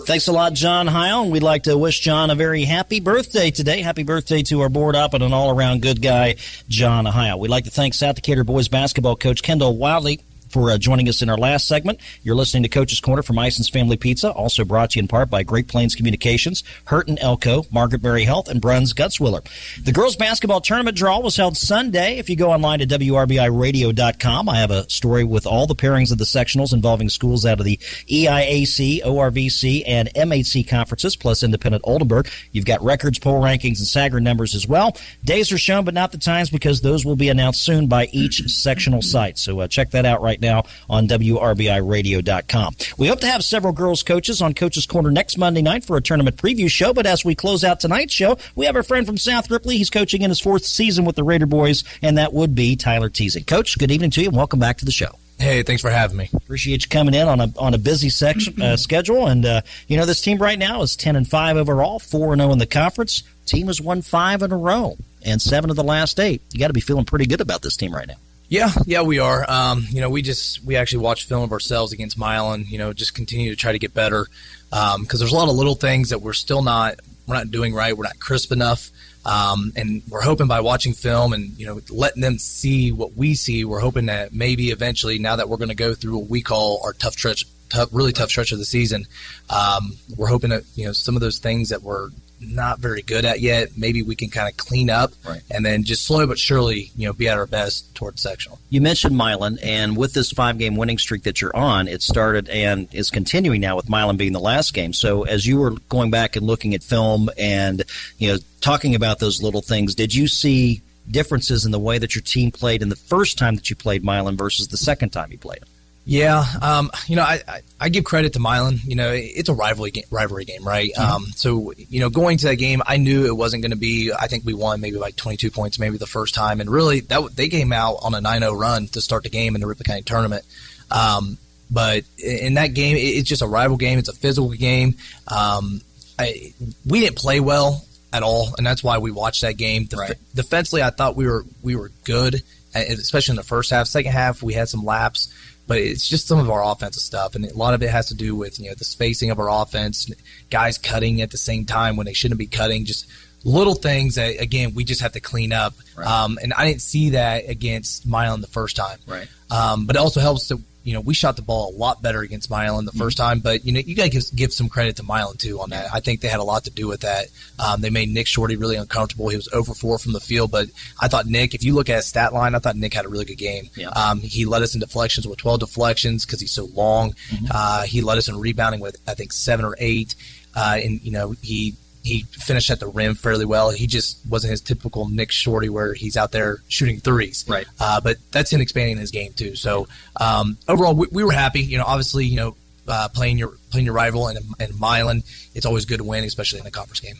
Thanks a lot, John Heil. And we'd like to wish John a very happy birthday today. Happy birthday to our board op and an all around good guy, John Heil. We'd like to thank South Decatur boys basketball coach Kendall Wildley for uh, joining us in our last segment. You're listening to Coach's Corner from Ison's Family Pizza, also brought to you in part by Great Plains Communications, Hurton Elko, Margaret Mary Health, and Bruns Gutzwiller. The girls basketball tournament draw was held Sunday. If you go online to WRBIRadio.com, I have a story with all the pairings of the sectionals involving schools out of the EIAC, ORVC, and MHC conferences, plus independent Oldenburg. You've got records, poll rankings, and Sager numbers as well. Days are shown, but not the times because those will be announced soon by each sectional site. So uh, check that out right now on WRBIRadio.com. We hope to have several girls coaches on Coach's Corner next Monday night for a tournament preview show. But as we close out tonight's show, we have our friend from South Ripley. He's coaching in his fourth season with the Raider boys, and that would be Tyler Teasing. Coach, good evening to you, and welcome back to the show. Hey, thanks for having me. Appreciate you coming in on a on a busy section uh, schedule, and uh, you know this team right now is ten and five overall, four and zero in the conference. Team has won five in a row and seven of the last eight. You got to be feeling pretty good about this team right now. Yeah, yeah, we are. Um, you know, we just we actually watch film of ourselves against Milan. You know, just continue to try to get better because um, there's a lot of little things that we're still not we're not doing right. We're not crisp enough, um, and we're hoping by watching film and you know letting them see what we see, we're hoping that maybe eventually, now that we're going to go through what we call our tough stretch, tough, really tough stretch of the season, um, we're hoping that you know some of those things that we're not very good at yet. Maybe we can kind of clean up right. and then just slowly but surely, you know, be at our best towards sectional. You mentioned Milan, and with this five game winning streak that you're on, it started and is continuing now with Milan being the last game. So as you were going back and looking at film and, you know, talking about those little things, did you see differences in the way that your team played in the first time that you played Milan versus the second time you played them? Yeah, um, you know, I, I, I, give credit to Milan. You know, it's a rivalry game, rivalry game, right? Mm-hmm. Um, so you know, going to that game, I knew it wasn't going to be. I think we won maybe like 22 points, maybe the first time, and really that they came out on a 9-0 run to start the game in the Ripley County tournament. Um, but in that game, it's just a rival game. It's a physical game. Um, I, we didn't play well at all, and that's why we watched that game. Def- right. Defensively, I thought we were we were good, especially in the first half. Second half, we had some laps but it's just some of our offensive stuff, and a lot of it has to do with you know the spacing of our offense, guys cutting at the same time when they shouldn't be cutting, just little things that again we just have to clean up. Right. Um, and I didn't see that against Milan the first time. Right. Um, but it also helps to you know, we shot the ball a lot better against Milan the 1st mm-hmm. time, but you know, you got to give, give, some credit to Milan too on that. I think they had a lot to do with that. Um, they made Nick Shorty really uncomfortable. He was over four from the field, but I thought Nick, if you look at his stat line, I thought Nick had a really good game. Yeah. Um, he led us in deflections with 12 deflections because he's so long. Mm-hmm. Uh, he led us in rebounding with, I think, seven or eight. Uh, and, you know, he he finished at the rim fairly well. He just wasn't his typical Nick Shorty where he's out there shooting threes. Right. Uh, but that's in expanding his game too. So um, overall, we, we, were happy. You know, obviously, you know, uh, playing your playing your rival and and Milan, it's always good to win, especially in the conference game.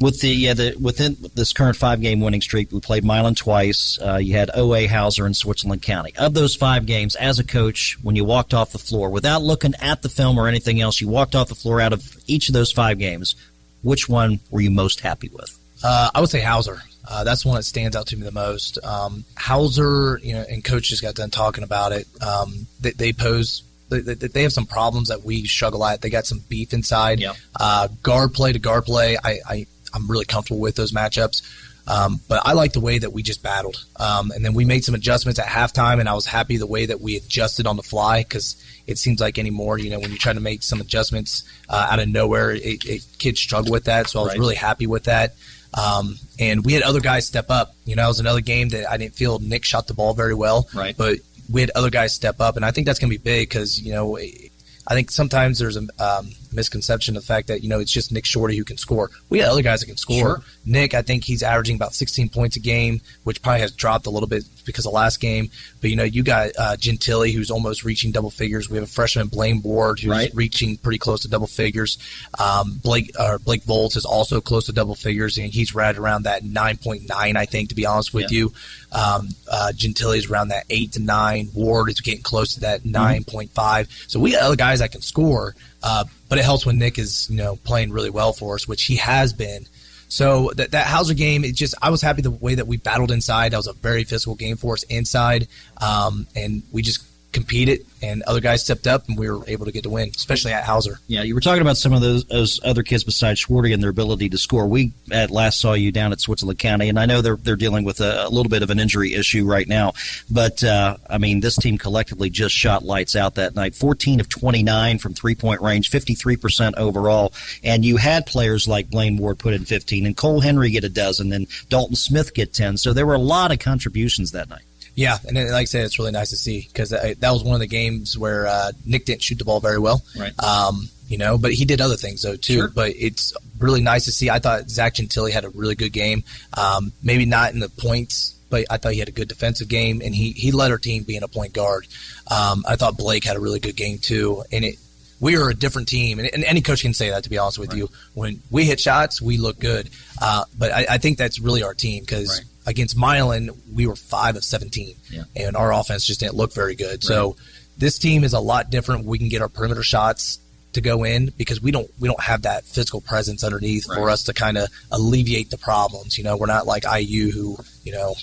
With the yeah, the within this current five game winning streak, we played Milan twice. Uh, you had OA Hauser in Switzerland County. Of those five games, as a coach, when you walked off the floor, without looking at the film or anything else, you walked off the floor out of each of those five games which one were you most happy with? Uh, I would say Hauser. Uh, that's the one that stands out to me the most. Um, Hauser, you know, and coach just got done talking about it. Um, they, they, pose. They, they, have some problems that we struggle at. They got some beef inside. Yep. Uh, guard play to guard play. I, I I'm really comfortable with those matchups. Um, but I like the way that we just battled. Um, and then we made some adjustments at halftime, and I was happy the way that we adjusted on the fly because it seems like anymore, you know, when you try to make some adjustments uh, out of nowhere, it, it, kids struggle with that. So I was right. really happy with that. Um, and we had other guys step up. You know, it was another game that I didn't feel Nick shot the ball very well. Right. But we had other guys step up, and I think that's going to be big because you know I think sometimes there's a um, misconception of the fact that you know it's just Nick Shorty who can score. We got other guys that can score. Sure. Nick, I think he's averaging about 16 points a game, which probably has dropped a little bit because of last game. But you know, you got uh, Gentili who's almost reaching double figures. We have a freshman Blaine Ward who's right. reaching pretty close to double figures. Um, Blake uh, Blake Volts is also close to double figures, and he's right around that 9.9, I think, to be honest with yeah. you. Um, uh, Gentili is around that eight to nine. Ward is getting close to that Mm-hmm. 9.5. So we got other guys that can score. Uh, but it helps when Nick is, you know, playing really well for us, which he has been. So that that Hauser game, it just I was happy the way that we battled inside. That was a very physical game for us inside, um, and we just competed, and other guys stepped up, and we were able to get the win, especially at Hauser. Yeah, you were talking about some of those, those other kids besides Schwarty and their ability to score. We at last saw you down at Switzerland County, and I know they're they're dealing with a, a little bit of an injury issue right now. But uh, I mean, this team collectively just shot lights out that night. 14 of 29 from three point range, 53 percent overall, and you had players like Blaine Ward put in 15, and Cole Henry get a dozen, and Dalton Smith get 10. So there were a lot of contributions that night. Yeah, and then, like I said, it's really nice to see because that, that was one of the games where uh, Nick didn't shoot the ball very well. Right. Um, you know, but he did other things though too. Sure. But it's really nice to see. I thought Zach Gentili had a really good game. Um, maybe not in the points, but I thought he had a good defensive game, and he he led our team being a point guard. Um, I thought Blake had a really good game too, and it. We are a different team, and, and any coach can say that. To be honest with you, when we hit shots, we look good. Uh, but I, I think that's really our team because Right. Against Milan, we were five of seventeen, Yeah. and our offense just didn't look very good. So this team is a lot different. We can get our perimeter shots to go in because we don't we don't have that physical presence underneath for us to kind of alleviate the problems. You know, we're not like IU who you know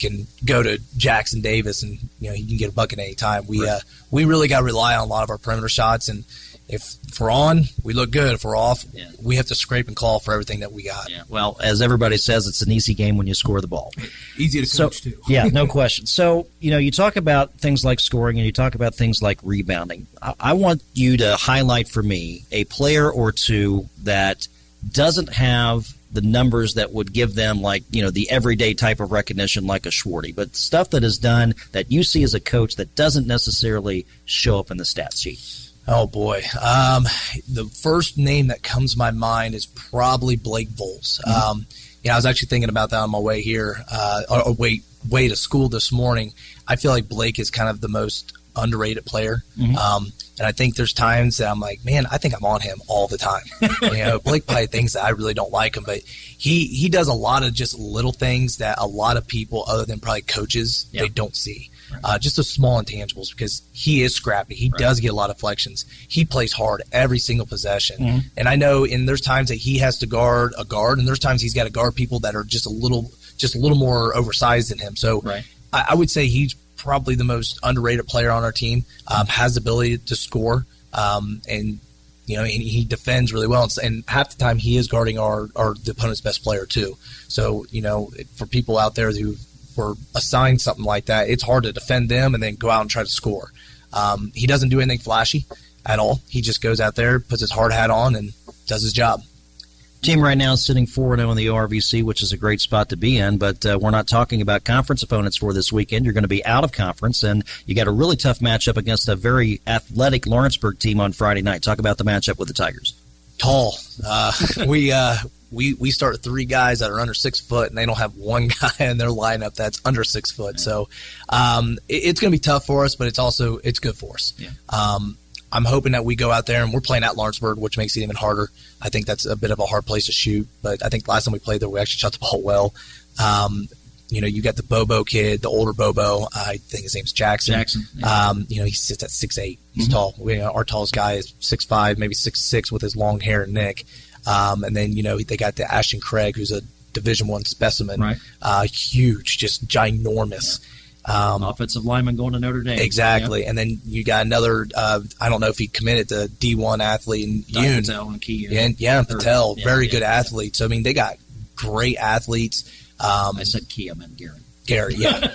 can go to Jackson Davis and you know he can get a bucket any time. We uh, we really got to rely on a lot of our perimeter shots and. If, if we're on, we look good. If we're off, we have to scrape and claw for everything that we got. Well, as everybody says, it's an easy game when you score the ball. Easy to So, coach too. yeah, no question. So, you know, you talk about things like scoring and you talk about things like rebounding. I, I want you to highlight for me a player or two that doesn't have the numbers that would give them like, you know, the everyday type of recognition like a Schwarty, but stuff that is done that you see as a coach that doesn't necessarily show up in the stats sheet. Oh boy, um, the first name that comes to my mind is probably Blake Vols. Um, yeah, I was actually thinking about that on my way here, uh, or, or way way to school this morning. I feel like Blake is kind of the most underrated player, Mhm. um, and I think there's times that I'm like, man, I think I'm on him all the time. you know, Blake probably thinks that I really don't like him, but he he does a lot of just little things that a lot of people, other than probably coaches, they don't see. Uh, just the small intangibles because he is scrappy. He does get a lot of flexions. He plays hard every single possession. Mhm. And I know, and there's times that he has to guard a guard, and there's times he's got to guard people that are just a little, just a little more oversized than him. So I, I would say he's probably the most underrated player on our team. Um, has the ability to score, um, and you know, and he defends really well. And, and half the time he is guarding our, our the opponent's best player too. So you know, for people out there who were assigned something like that, it's hard to defend them and then go out and try to score. Um, he doesn't do anything flashy at all. He just goes out there, puts his hard hat on, and does his job. Team right now is sitting 4 0 in the ORVC, which is a great spot to be in, but uh, we're not talking about conference opponents for this weekend. You're going to be out of conference, and you got a really tough matchup against a very athletic Lawrenceburg team on Friday night. Talk about the matchup with the Tigers. Tall. Uh, we uh, we we start three guys that are under six foot, and they don't have one guy in their lineup that's under six foot. So um, it, it's going to be tough for us, but it's also it's good for us. Um, I'm hoping that we go out there and we're playing at Lawrenceburg, which makes it even harder. I think that's a bit of a hard place to shoot, but I think last time we played there, we actually shot the ball well. Um, you know, you got the Bobo kid, the older Bobo. I think his name's Jackson. Jackson, yeah. Um, you know, he sits at six eight. He's Mhm. tall. We, our tallest guy is six five, maybe six six with his long hair and neck. Um, and then you know they got the Ashton Craig, who's a Division One specimen. Right. Uh, huge, just ginormous. Um, Offensive lineman going to Notre Dame. Exactly. And then you got another, uh, I don't know if he committed to D1 athlete in Yoon. Patel and Key. Yeah, and- yeah, Patel, Yeah, very yeah. good athletes. So, I mean, they got great athletes. Um, I said Key, I meant Gary. Gary, yeah.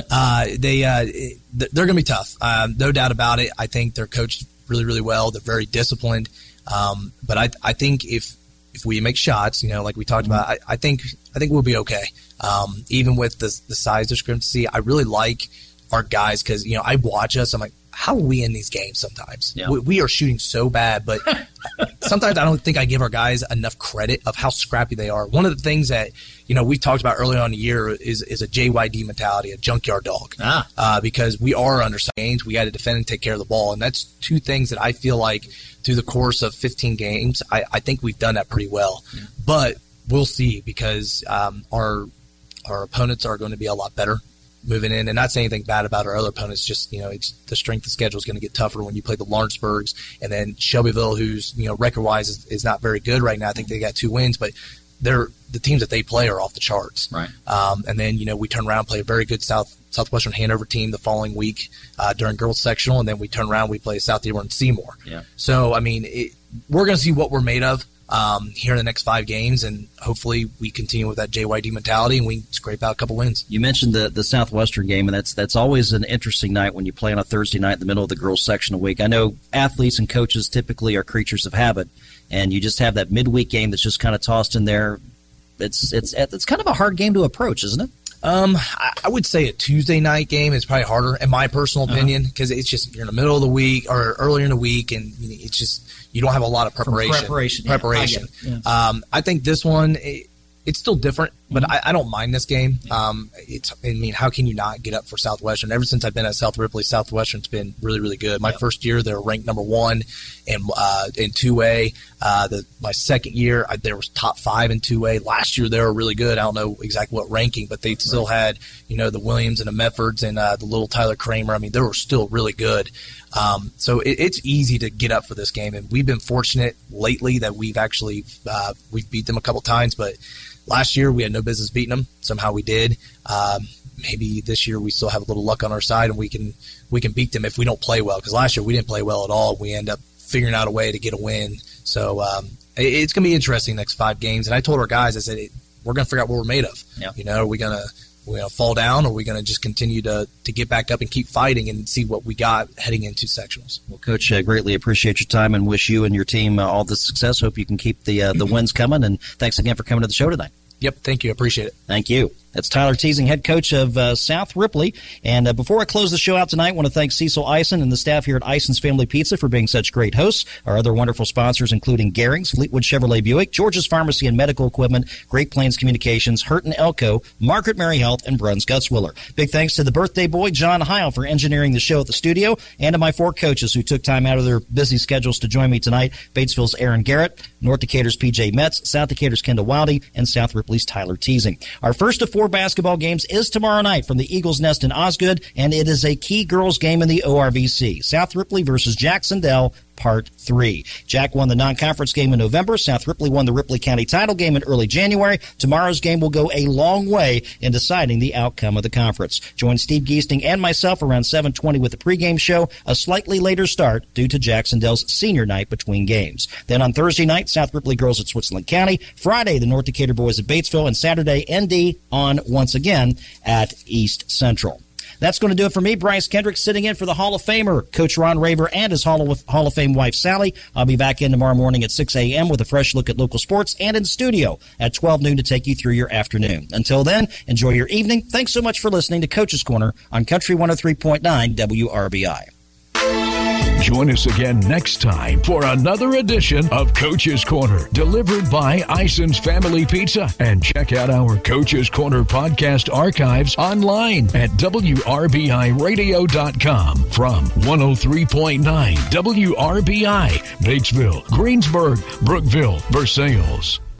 uh, they, uh, they're going to be tough, um, no doubt about it. I think they're coached really, really well. They're very disciplined. Um, but I, I think if if we make shots, you know, like we talked about, I, I think I think we'll be okay. Um, even with the the size discrepancy, I really like our guys because you know I watch us. I'm like, how are we in these games? Sometimes Yeah. we, we are shooting so bad, but sometimes I don't think I give our guys enough credit of how scrappy they are. One of the things that you know we talked about early on in the year is is a JYD mentality, a junkyard dog. Ah. Uh, because we are undersized games, we got to defend and take care of the ball, and that's two things that I feel like through the course of 15 games, I, I think we've done that pretty well. But we'll see because um, our our opponents are going to be a lot better moving in, and not saying anything bad about our other opponents. Just you know, it's the strength of schedule is going to get tougher when you play the Lawrenceburgs and then Shelbyville, who's you know record wise is, is not very good right now. I think they got two wins, but they're the teams that they play are off the charts. Right. Um, and then you know we turn around and play a very good South Southwestern Hanover team the following week uh, during girls sectional, and then we turn around we play South Dearborn Seymour. Yeah. So I mean, it, we're going to see what we're made of um, here in the next five games, and hopefully we continue with that JYD mentality and we scrape out a couple wins. You mentioned the the Southwestern game, and that's that's always an interesting night when you play on a Thursday night in the middle of the girls section a week. I know athletes and coaches typically are creatures of habit, and you just have that midweek game that's just kind of tossed in there. It's it's it's kind of a hard game to approach, isn't it? Um, I, would say a Tuesday night game is probably harder, in my personal Uh-huh. opinion, because it's just you're in the middle of the week or earlier in the week, and it's just you don't have a lot of preparation. preparation, yeah, I preparation. Um, I think this one. It, it's still different, but. I, I don't mind this game. Um, it's, I mean, how can you not get up for Southwestern? Ever since I've been at South Ripley, Southwestern's been really, really good. My first year, they're ranked number one in uh, in two A. Uh, the my second year, I, they were top five in two A. Last year, they were really good. I don't know exactly what ranking, but they still had you know the Williams and the Meffords and uh, the little Tyler Kramer. I mean, they were still really good. Um, so it, it's easy to get up for this game, and we've been fortunate lately that we've actually uh, we've beat them a couple times, but last year we had no business beating them. Somehow we did. Um, maybe this year we still have a little luck on our side, and we can we can beat them if we don't play well. Because last year we didn't play well at all. We end up figuring out a way to get a win. So um, it, it's going to be interesting next five games. And I told our guys, I said we're going to figure out what we're made of. Yeah. You know, are we going to we going to fall down, or are we going to just continue to to get back up and keep fighting and see what we got heading into sectionals? Well, Coach, uh, greatly appreciate your time and wish you and your team uh, all the success. Hope you can keep the uh, the wins coming. And thanks again for coming to the show tonight. Yep, thank you. Appreciate it. Thank you. That's Tyler Teasing, head coach of uh, South Ripley. And uh, before I close the show out tonight, I want to thank Cecil Ison and the staff here at Ison's Family Pizza for being such great hosts. Our other wonderful sponsors, including Garing's, Fleetwood Chevrolet Buick, George's Pharmacy and Medical Equipment, Great Plains Communications, Hurt and Elko, Margaret Mary Health, and Bruns Gutzwiller. Big thanks to the birthday boy, John Heil, for engineering the show at the studio, and to my four coaches who took time out of their busy schedules to join me tonight Batesville's Aaron Garrett, North Decatur's PJ Metz, South Decatur's Kendall Wildy, and South Ripley's Tyler Teasing. Our first of four basketball games is tomorrow night from the Eagles Nest in Osgood, and it is a key girls game in the ORVC. South Ripley versus Jac-Cen-Del. Part 3. Jack won the non-conference game in November. South Ripley won the Ripley County title game in early January. Tomorrow's game will go a long way in deciding the outcome of the conference. Join Steve Geesting and myself around 720 with the pregame show, a slightly later start due to Jac-Cen-Del's senior night between games. Then on Thursday night, South Ripley girls at Switzerland County. Friday, the North Decatur boys at Batesville. And Saturday, ND on once again at East Central. That's going to do it for me. Bryce Kendrick sitting in for the Hall of Famer, Coach Ron Raver, and his Hall of, Hall of Fame wife, Sally. I'll be back in tomorrow morning at 6 a.m. with a fresh look at local sports and in studio at 12 noon to take you through your afternoon. Until then, enjoy your evening. Thanks so much for listening to Coach's Corner on Country 103.9 WRBI. Join us again next time for another edition of Coach's Corner, delivered by Ison's Family Pizza. And check out our Coach's Corner podcast archives online at WRBIRadio.com from 103.9 WRBI, Batesville, Greensburg, Brookville, Versailles.